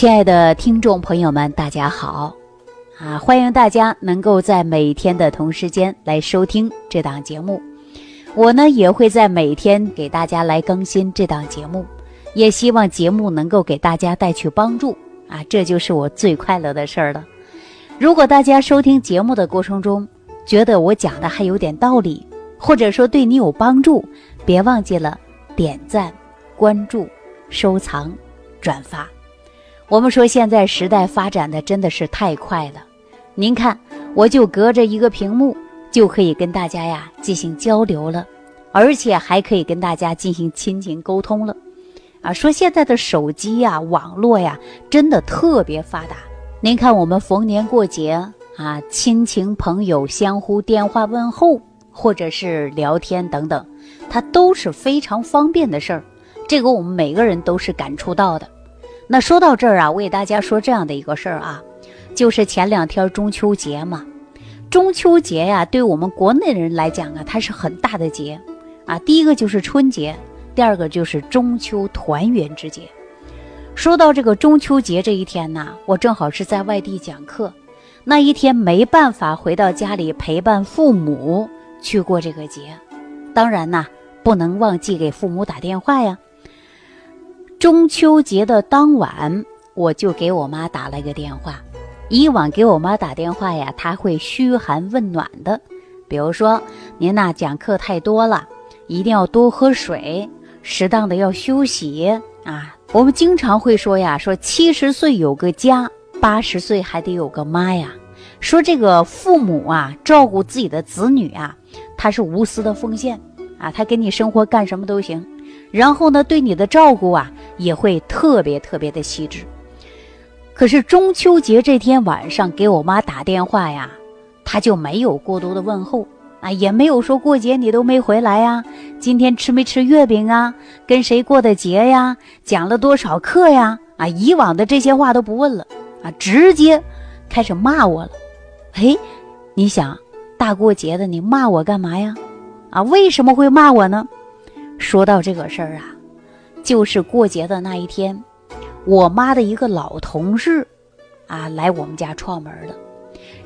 亲爱的听众朋友们，大家好！啊，欢迎大家能够在每天的同时间来收听这档节目。我呢也会在每天给大家来更新这档节目，也希望节目能够给大家带去帮助啊，这就是我最快乐的事儿了。如果大家收听节目的过程中觉得我讲的还有点道理，或者说对你有帮助，别忘记了点赞、关注、收藏、转发。我们说现在时代发展的真的是太快了，您看，我就隔着一个屏幕就可以跟大家呀进行交流了，而且还可以跟大家进行亲情沟通了，啊，说现在的手机呀、网络呀，真的特别发达。您看，我们逢年过节啊，亲情朋友相互电话问候，或者是聊天等等，它都是非常方便的事儿，这个我们每个人都是感触到的。那说到这儿啊，我给大家说这样的一个事儿啊，就是前两天中秋节嘛，中秋节呀，对我们国内人来讲啊，它是很大的节啊。第一个就是春节，第二个就是中秋团圆之节。说到这个中秋节这一天呢，我正好是在外地讲课，那一天没办法回到家里陪伴父母去过这个节，当然呢，不能忘记给父母打电话呀。中秋节的当晚，我就给我妈打了一个电话。以往给我妈打电话呀，她会嘘寒问暖的，比如说您呐讲课太多了，一定要多喝水，适当的要休息啊。我们经常会说呀，说七十岁有个家，八十岁还得有个妈呀。说这个父母啊，照顾自己的子女啊，他是无私的奉献啊，他给你生活干什么都行。然后呢，对你的照顾啊，也会特别特别的细致。可是中秋节这天晚上给我妈打电话呀，她就没有过多的问候啊，也没有说过节你都没回来呀，今天吃没吃月饼啊，跟谁过的节呀，讲了多少课呀，啊，以往的这些话都不问了啊，直接开始骂我了。嘿，你想大过节的你骂我干嘛呀？啊，为什么会骂我呢？说到这个事儿啊，就是过节的那一天，我妈的一个老同事，啊，来我们家串门了。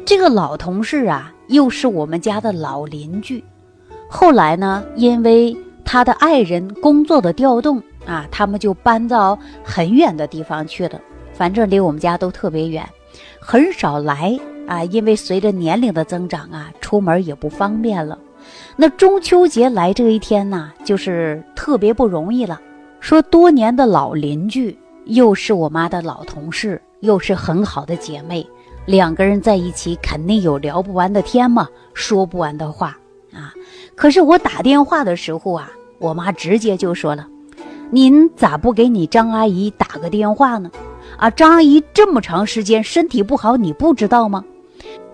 这个老同事啊，又是我们家的老邻居。后来呢，因为他的爱人工作的调动啊，他们就搬到很远的地方去了。反正离我们家都特别远，很少来啊。因为随着年龄的增长啊，出门也不方便了。那中秋节来这一天呢，就是特别不容易了。说多年的老邻居，又是我妈的老同事，又是很好的姐妹，两个人在一起肯定有聊不完的天嘛，说不完的话啊。可是我打电话的时候啊，我妈直接就说了：“您咋不给你张阿姨打个电话呢？啊，张阿姨这么长时间身体不好，你不知道吗？”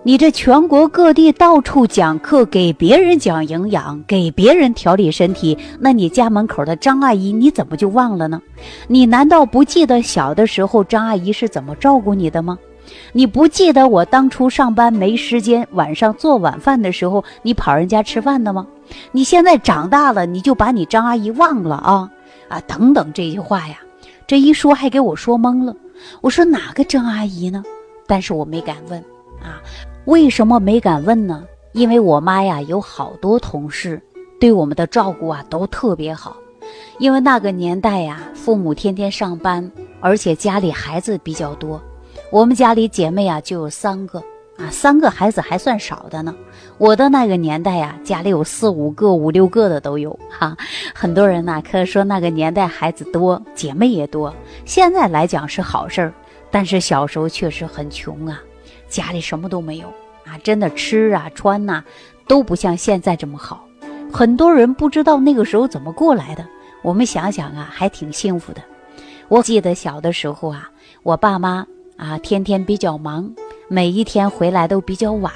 你这全国各地到处讲课，给别人讲营养，给别人调理身体，那你家门口的张阿姨你怎么就忘了呢？你难道不记得小的时候张阿姨是怎么照顾你的吗？你不记得我当初上班没时间，晚上做晚饭的时候你跑人家吃饭的吗？你现在长大了，你就把你张阿姨忘了啊啊等等这句话呀，这一说还给我说懵了。我说哪个张阿姨呢？但是我没敢问啊。为什么没敢问呢？因为我妈呀有好多同事，对我们的照顾啊都特别好。因为那个年代呀，父母天天上班，而且家里孩子比较多。我们家里姐妹啊就有三个啊，三个孩子还算少的呢。我的那个年代呀，家里有四五个、五六个的都有哈。很多人呢可说那个年代孩子多，姐妹也多。现在来讲是好事儿，但是小时候确实很穷啊。家里什么都没有啊，真的吃啊穿呐都不像现在这么好。很多人不知道那个时候怎么过来的。我们想想啊，还挺幸福的。我记得小的时候啊，我爸妈啊天天比较忙，每一天回来都比较晚。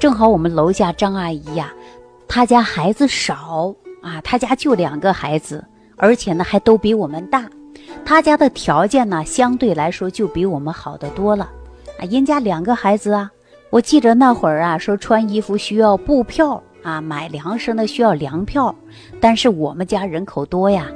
正好我们楼下张阿姨呀，她家孩子少啊，她家就两个孩子，而且呢还都比我们大。她家的条件呢相对来说就比我们好得多了。啊，人家两个孩子啊，我记着那会儿啊，说穿衣服需要布票啊，买粮食呢需要粮票，但是我们家人口多呀，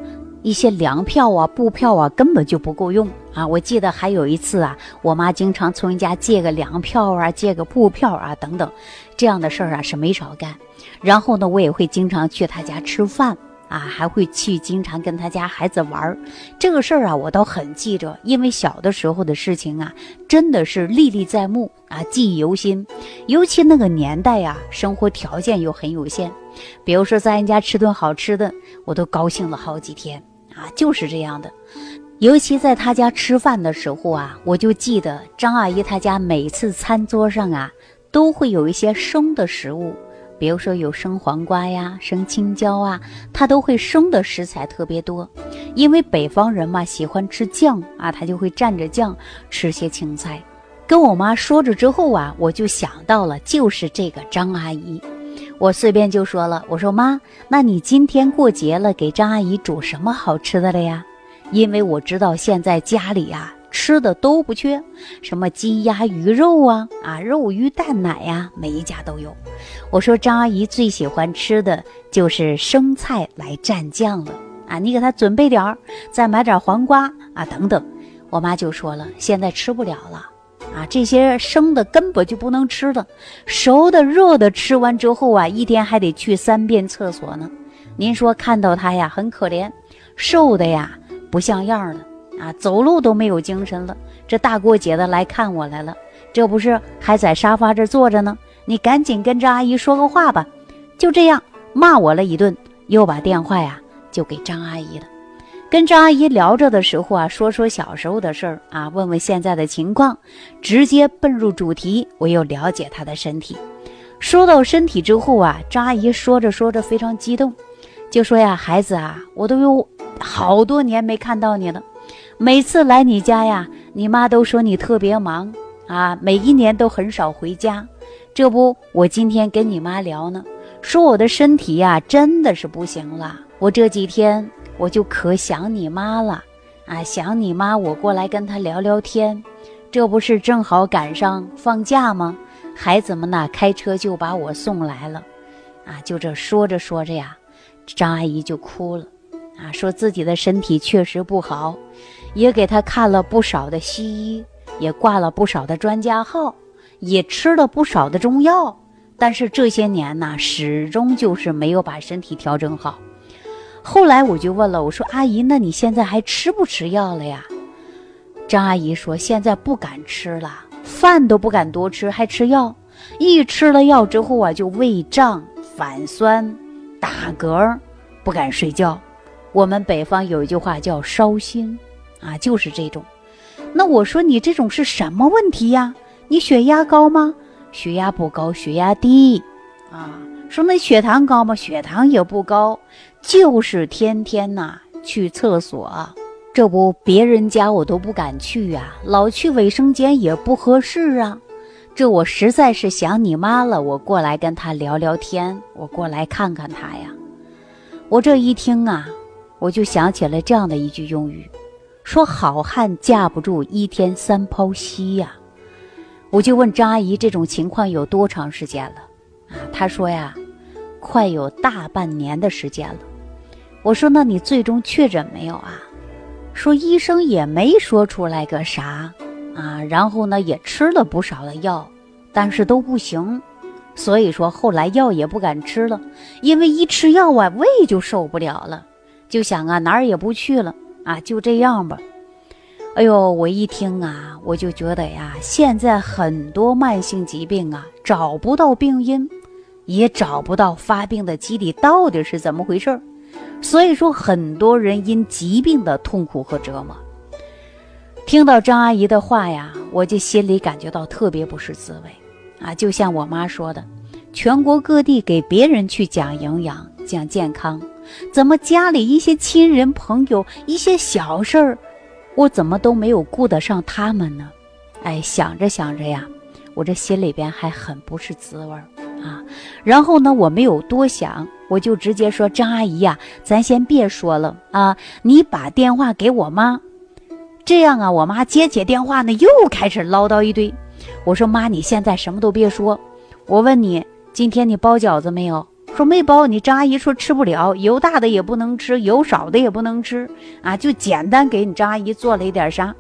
一些粮票啊、布票啊，根本就不够用啊！我记得还有一次啊，我妈经常从人家借个粮票啊、借个布票啊等等，这样的事儿啊是没少干。然后呢，我也会经常去她家吃饭啊，还会去经常跟他家孩子玩儿。这个事儿啊，我倒很记着，因为小的时候的事情啊，真的是历历在目啊，记忆犹新。尤其那个年代呀，生活条件又很有限，比如说在人家吃顿好吃的，我都高兴了好几天。啊，就是这样的，尤其在他家吃饭的时候啊，我就记得张阿姨她家每次餐桌上啊，都会有一些生的食物，比如说有生黄瓜呀、生青椒啊，它都会生的食材特别多。因为北方人嘛，喜欢吃酱啊，他就会蘸着酱吃些青菜。跟我妈说着之后啊，我就想到了，就是这个张阿姨。我随便就说了，我说妈，那你今天过节了，给张阿姨煮什么好吃的了呀？因为我知道现在家里呀吃的都不缺，什么鸡鸭鱼肉啊啊，肉鱼蛋奶呀，每一家都有。我说张阿姨最喜欢吃的就是生菜来蘸酱了啊，你给她准备点儿，再买点黄瓜啊等等。我妈就说了，现在吃不了了。啊，这些生的根本就不能吃的，熟的、热的吃完之后啊，一天还得去三遍厕所呢。您说看到他呀，很可怜，瘦的呀不像样了啊，走路都没有精神了。这大过节的来看我来了，这不是还在沙发这坐着呢？你赶紧跟张阿姨说个话吧。就这样骂我了一顿，又把电话呀就给张阿姨了。跟张阿姨聊着的时候啊，说说小时候的事儿啊，问问现在的情况，直接奔入主题。我又了解她的身体。说到身体之后啊，张阿姨说着说着非常激动，就说呀：“孩子啊，我都有好多年没看到你了。每次来你家呀，你妈都说你特别忙啊，每一年都很少回家。这不，我今天跟你妈聊呢，说我的身体呀，真的是不行了。我这几天。”我就可想你妈了，啊，想你妈，我过来跟她聊聊天，这不是正好赶上放假吗？孩子们呢，开车就把我送来了，啊，就这说着说着呀，张阿姨就哭了，啊，说自己的身体确实不好，也给她看了不少的西医，也挂了不少的专家号，也吃了不少的中药，但是这些年呢，始终就是没有把身体调整好。后来我就问了，我说：“阿姨，那你现在还吃不吃药了呀？”张阿姨说：“现在不敢吃了，饭都不敢多吃，还吃药。一吃了药之后啊，就胃胀、反酸、打嗝，不敢睡觉。我们北方有一句话叫烧心，啊，就是这种。那我说你这种是什么问题呀？你血压高吗？血压不高，血压低。啊，说那血糖高吗？血糖也不高。”就是天天呐去厕所，这不别人家我都不敢去呀，老去卫生间也不合适啊。这我实在是想你妈了，我过来跟她聊聊天，我过来看看她呀。我这一听啊，我就想起了这样的一句用语，说好汉架不住一天三泡稀呀。我就问张阿姨，这种情况有多长时间了？啊，她说呀，快有大半年的时间了。我说：“那你最终确诊没有啊？”说医生也没说出来个啥啊，然后呢也吃了不少的药，但是都不行，所以说后来药也不敢吃了，因为一吃药啊胃就受不了了，就想啊哪儿也不去了啊就这样吧。哎呦，我一听啊，我就觉得呀，现在很多慢性疾病啊找不到病因，也找不到发病的机理到底是怎么回事儿。所以说，很多人因疾病的痛苦和折磨。听到张阿姨的话呀，我就心里感觉到特别不是滋味啊！就像我妈说的，全国各地给别人去讲营养、讲健康，怎么家里一些亲人朋友一些小事儿，我怎么都没有顾得上他们呢？哎，想着想着呀，我这心里边还很不是滋味儿。啊，然后呢，我没有多想，我就直接说：“张阿姨呀，咱先别说了啊，你把电话给我妈。”这样啊，我妈接起电话呢，又开始唠叨一堆。我说：“妈，你现在什么都别说，我问你，今天你包饺子没有？说没包，你张阿姨说吃不了，油大的也不能吃，油少的也不能吃啊，就简单给你张阿姨做了一点啥。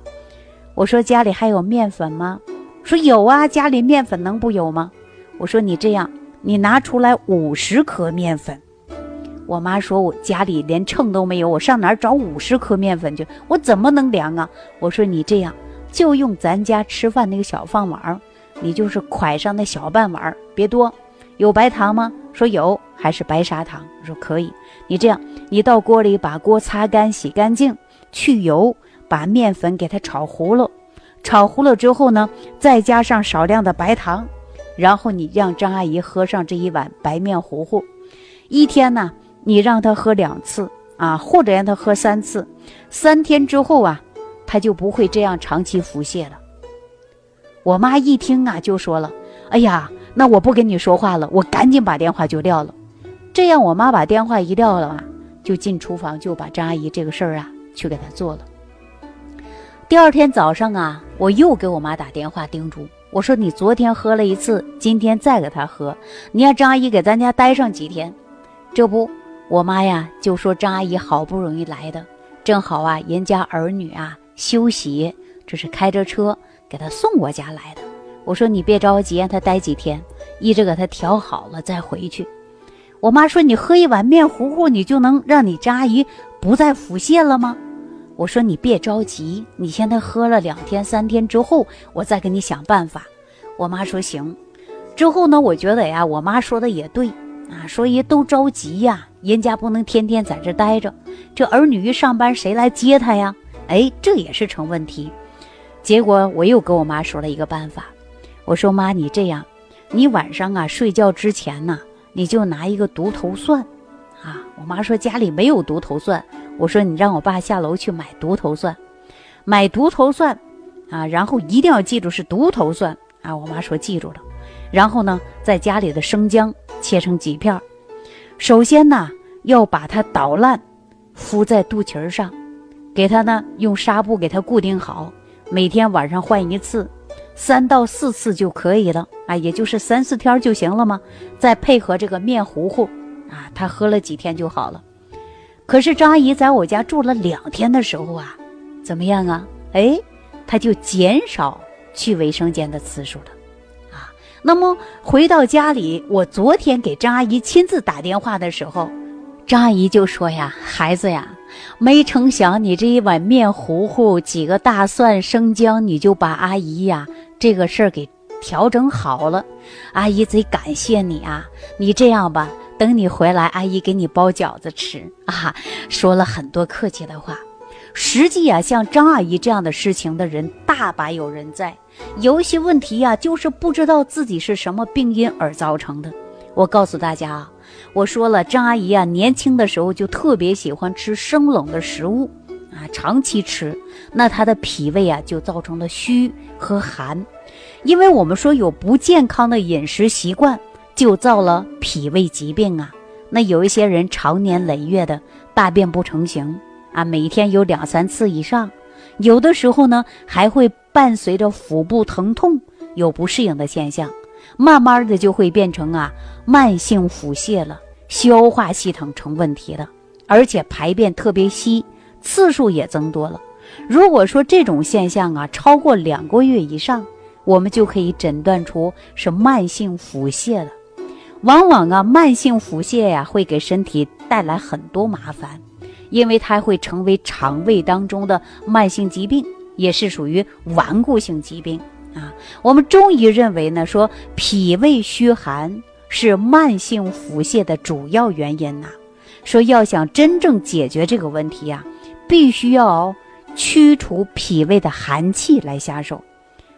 我说家里还有面粉吗？说有啊，家里面粉能不有吗？我说你这样，你拿出来五十克面粉。我妈说我家里连秤都没有，我上哪儿找五十克面粉去？我怎么能量啊？我说你这样，就用咱家吃饭那个小饭碗，你就是蒯上那小半碗，别多。有白糖吗？说有，还是白砂糖？说可以。你这样，你到锅里把锅擦干、洗干净，去油，把面粉给它炒糊了。炒糊了之后呢，再加上少量的白糖，然后你让张阿姨喝上这一碗白面糊糊。一天呢，你让她喝两次啊，或者让她喝三次。三天之后啊，她就不会这样长期腹泻了。我妈一听啊，就说了：“哎呀。”那我不跟你说话了，我赶紧把电话就撂了。这样，我妈把电话一撂了啊，就进厨房就把张阿姨这个事儿啊去给她做了。第二天早上啊，我又给我妈打电话叮嘱，我说你昨天喝了一次，今天再给她喝，你让张阿姨给咱家待上几天。这不，我妈呀就说张阿姨好不容易来的，正好啊人家儿女啊休息，这是开着车给她送我家来的。我说你别着急，让他待几天，一直给他调好了再回去。我妈说你喝一碗面糊糊，你就能让你张阿姨不再腹泻了吗？我说你别着急，你现在喝了两天三天之后，我再给你想办法。我妈说行。之后呢，我觉得呀，我妈说的也对啊，说也都着急呀，人家不能天天在这待着，这儿女一上班谁来接他呀？哎，这也是成问题。结果我又跟我妈说了一个办法。我说妈，你这样，你晚上啊睡觉之前呢，你就拿一个独头蒜，啊，我妈说家里没有独头蒜，我说你让我爸下楼去买独头蒜，买独头蒜，啊，然后一定要记住是独头蒜。啊，我妈说记住了，然后呢，在家里的生姜切成几片，首先呢要把它捣烂，敷在肚脐上，给它呢用纱布给它固定好，每天晚上换一次。三到四次就可以了啊，也就是三四天就行了吗？再配合这个面糊糊啊，他喝了几天就好了。可是张阿姨在我家住了两天的时候啊，怎么样啊？哎，他就减少去卫生间的次数了啊。那么回到家里，我昨天给张阿姨亲自打电话的时候，张阿姨就说呀：“孩子呀。”没成想，你这一碗面糊糊，几个大蒜、生姜，你就把阿姨呀这个事儿给调整好了。阿姨贼感谢你啊！你这样吧，等你回来，阿姨给你包饺子吃啊。说了很多客气的话。实际啊，像张阿姨这样的事情的人大把有人在，有一些问题呀，就是不知道自己是什么病因而造成的。我告诉大家啊。我说了，张阿姨啊，年轻的时候就特别喜欢吃生冷的食物，啊，长期吃，那他的脾胃啊就造成了虚和寒，因为我们说有不健康的饮食习惯，就造了脾胃疾病啊。那有一些人常年累月的大便不成形啊，每天有两三次以上，有的时候呢还会伴随着腹部疼痛，有不适应的现象。慢慢的就会变成啊慢性腹泻了，消化系统成问题了，而且排便特别稀，次数也增多了。如果说这种现象啊超过两个月以上，我们就可以诊断出是慢性腹泻了。往往啊慢性腹泻呀会给身体带来很多麻烦，因为它会成为肠胃当中的慢性疾病，也是属于顽固性疾病。啊，我们中医认为呢，说脾胃虚寒是慢性腹泻的主要原因呐。说要想真正解决这个问题呀，必须要驱除脾胃的寒气来下手。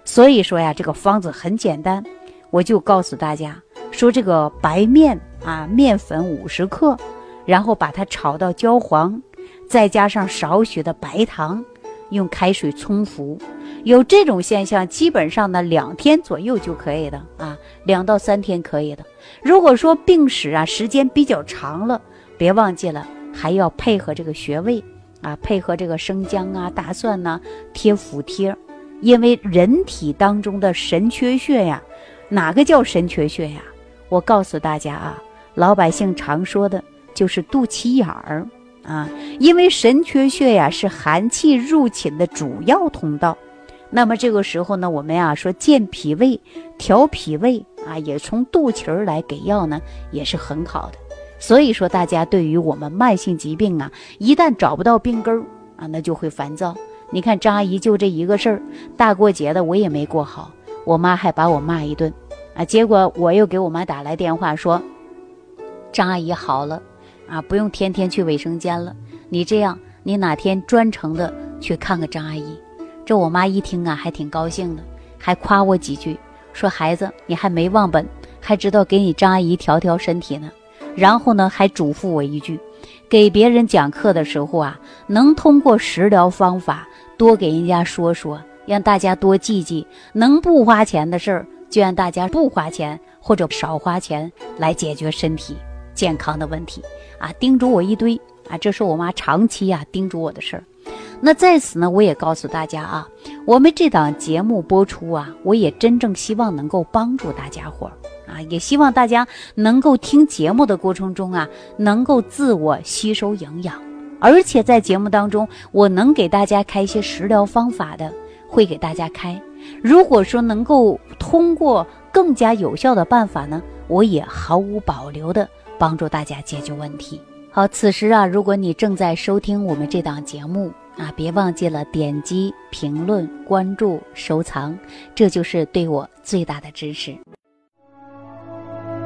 所以说呀，这个方子很简单，我就告诉大家说，这个白面啊，面粉五十克，然后把它炒到焦黄，再加上少许的白糖，用开水冲服。有这种现象，基本上呢两天左右就可以的啊，两到三天可以的。如果说病史啊时间比较长了，别忘记了还要配合这个穴位啊，配合这个生姜啊、大蒜呐贴腹贴，因为人体当中的神阙穴呀，哪个叫神阙穴呀？我告诉大家啊，老百姓常说的就是肚脐眼儿啊，因为神阙穴呀是寒气入侵的主要通道。那么这个时候呢，我们呀说健脾胃、调脾胃啊，也从肚脐儿来给药呢，也是很好的。所以说，大家对于我们慢性疾病啊，一旦找不到病根儿啊，那就会烦躁。你看张阿姨就这一个事儿，大过节的我也没过好，我妈还把我骂一顿啊。结果我又给我妈打来电话说，张阿姨好了啊，不用天天去卫生间了。你这样，你哪天专程的去看看张阿姨。这我妈一听啊，还挺高兴的，还夸我几句，说孩子你还没忘本，还知道给你张阿姨调调身体呢。然后呢，还嘱咐我一句，给别人讲课的时候啊，能通过食疗方法多给人家说说，让大家多记记。能不花钱的事儿，就让大家不花钱或者少花钱来解决身体健康的问题啊，叮嘱我一堆啊，这是我妈长期啊叮嘱我的事儿。那在此呢，我也告诉大家啊，我们这档节目播出啊，我也真正希望能够帮助大家伙儿啊，也希望大家能够听节目的过程中啊，能够自我吸收营养，而且在节目当中，我能给大家开一些食疗方法的，会给大家开。如果说能够通过更加有效的办法呢，我也毫无保留的帮助大家解决问题。好，此时啊，如果你正在收听我们这档节目。啊，别忘记了点击评论、关注、收藏，这就是对我最大的支持。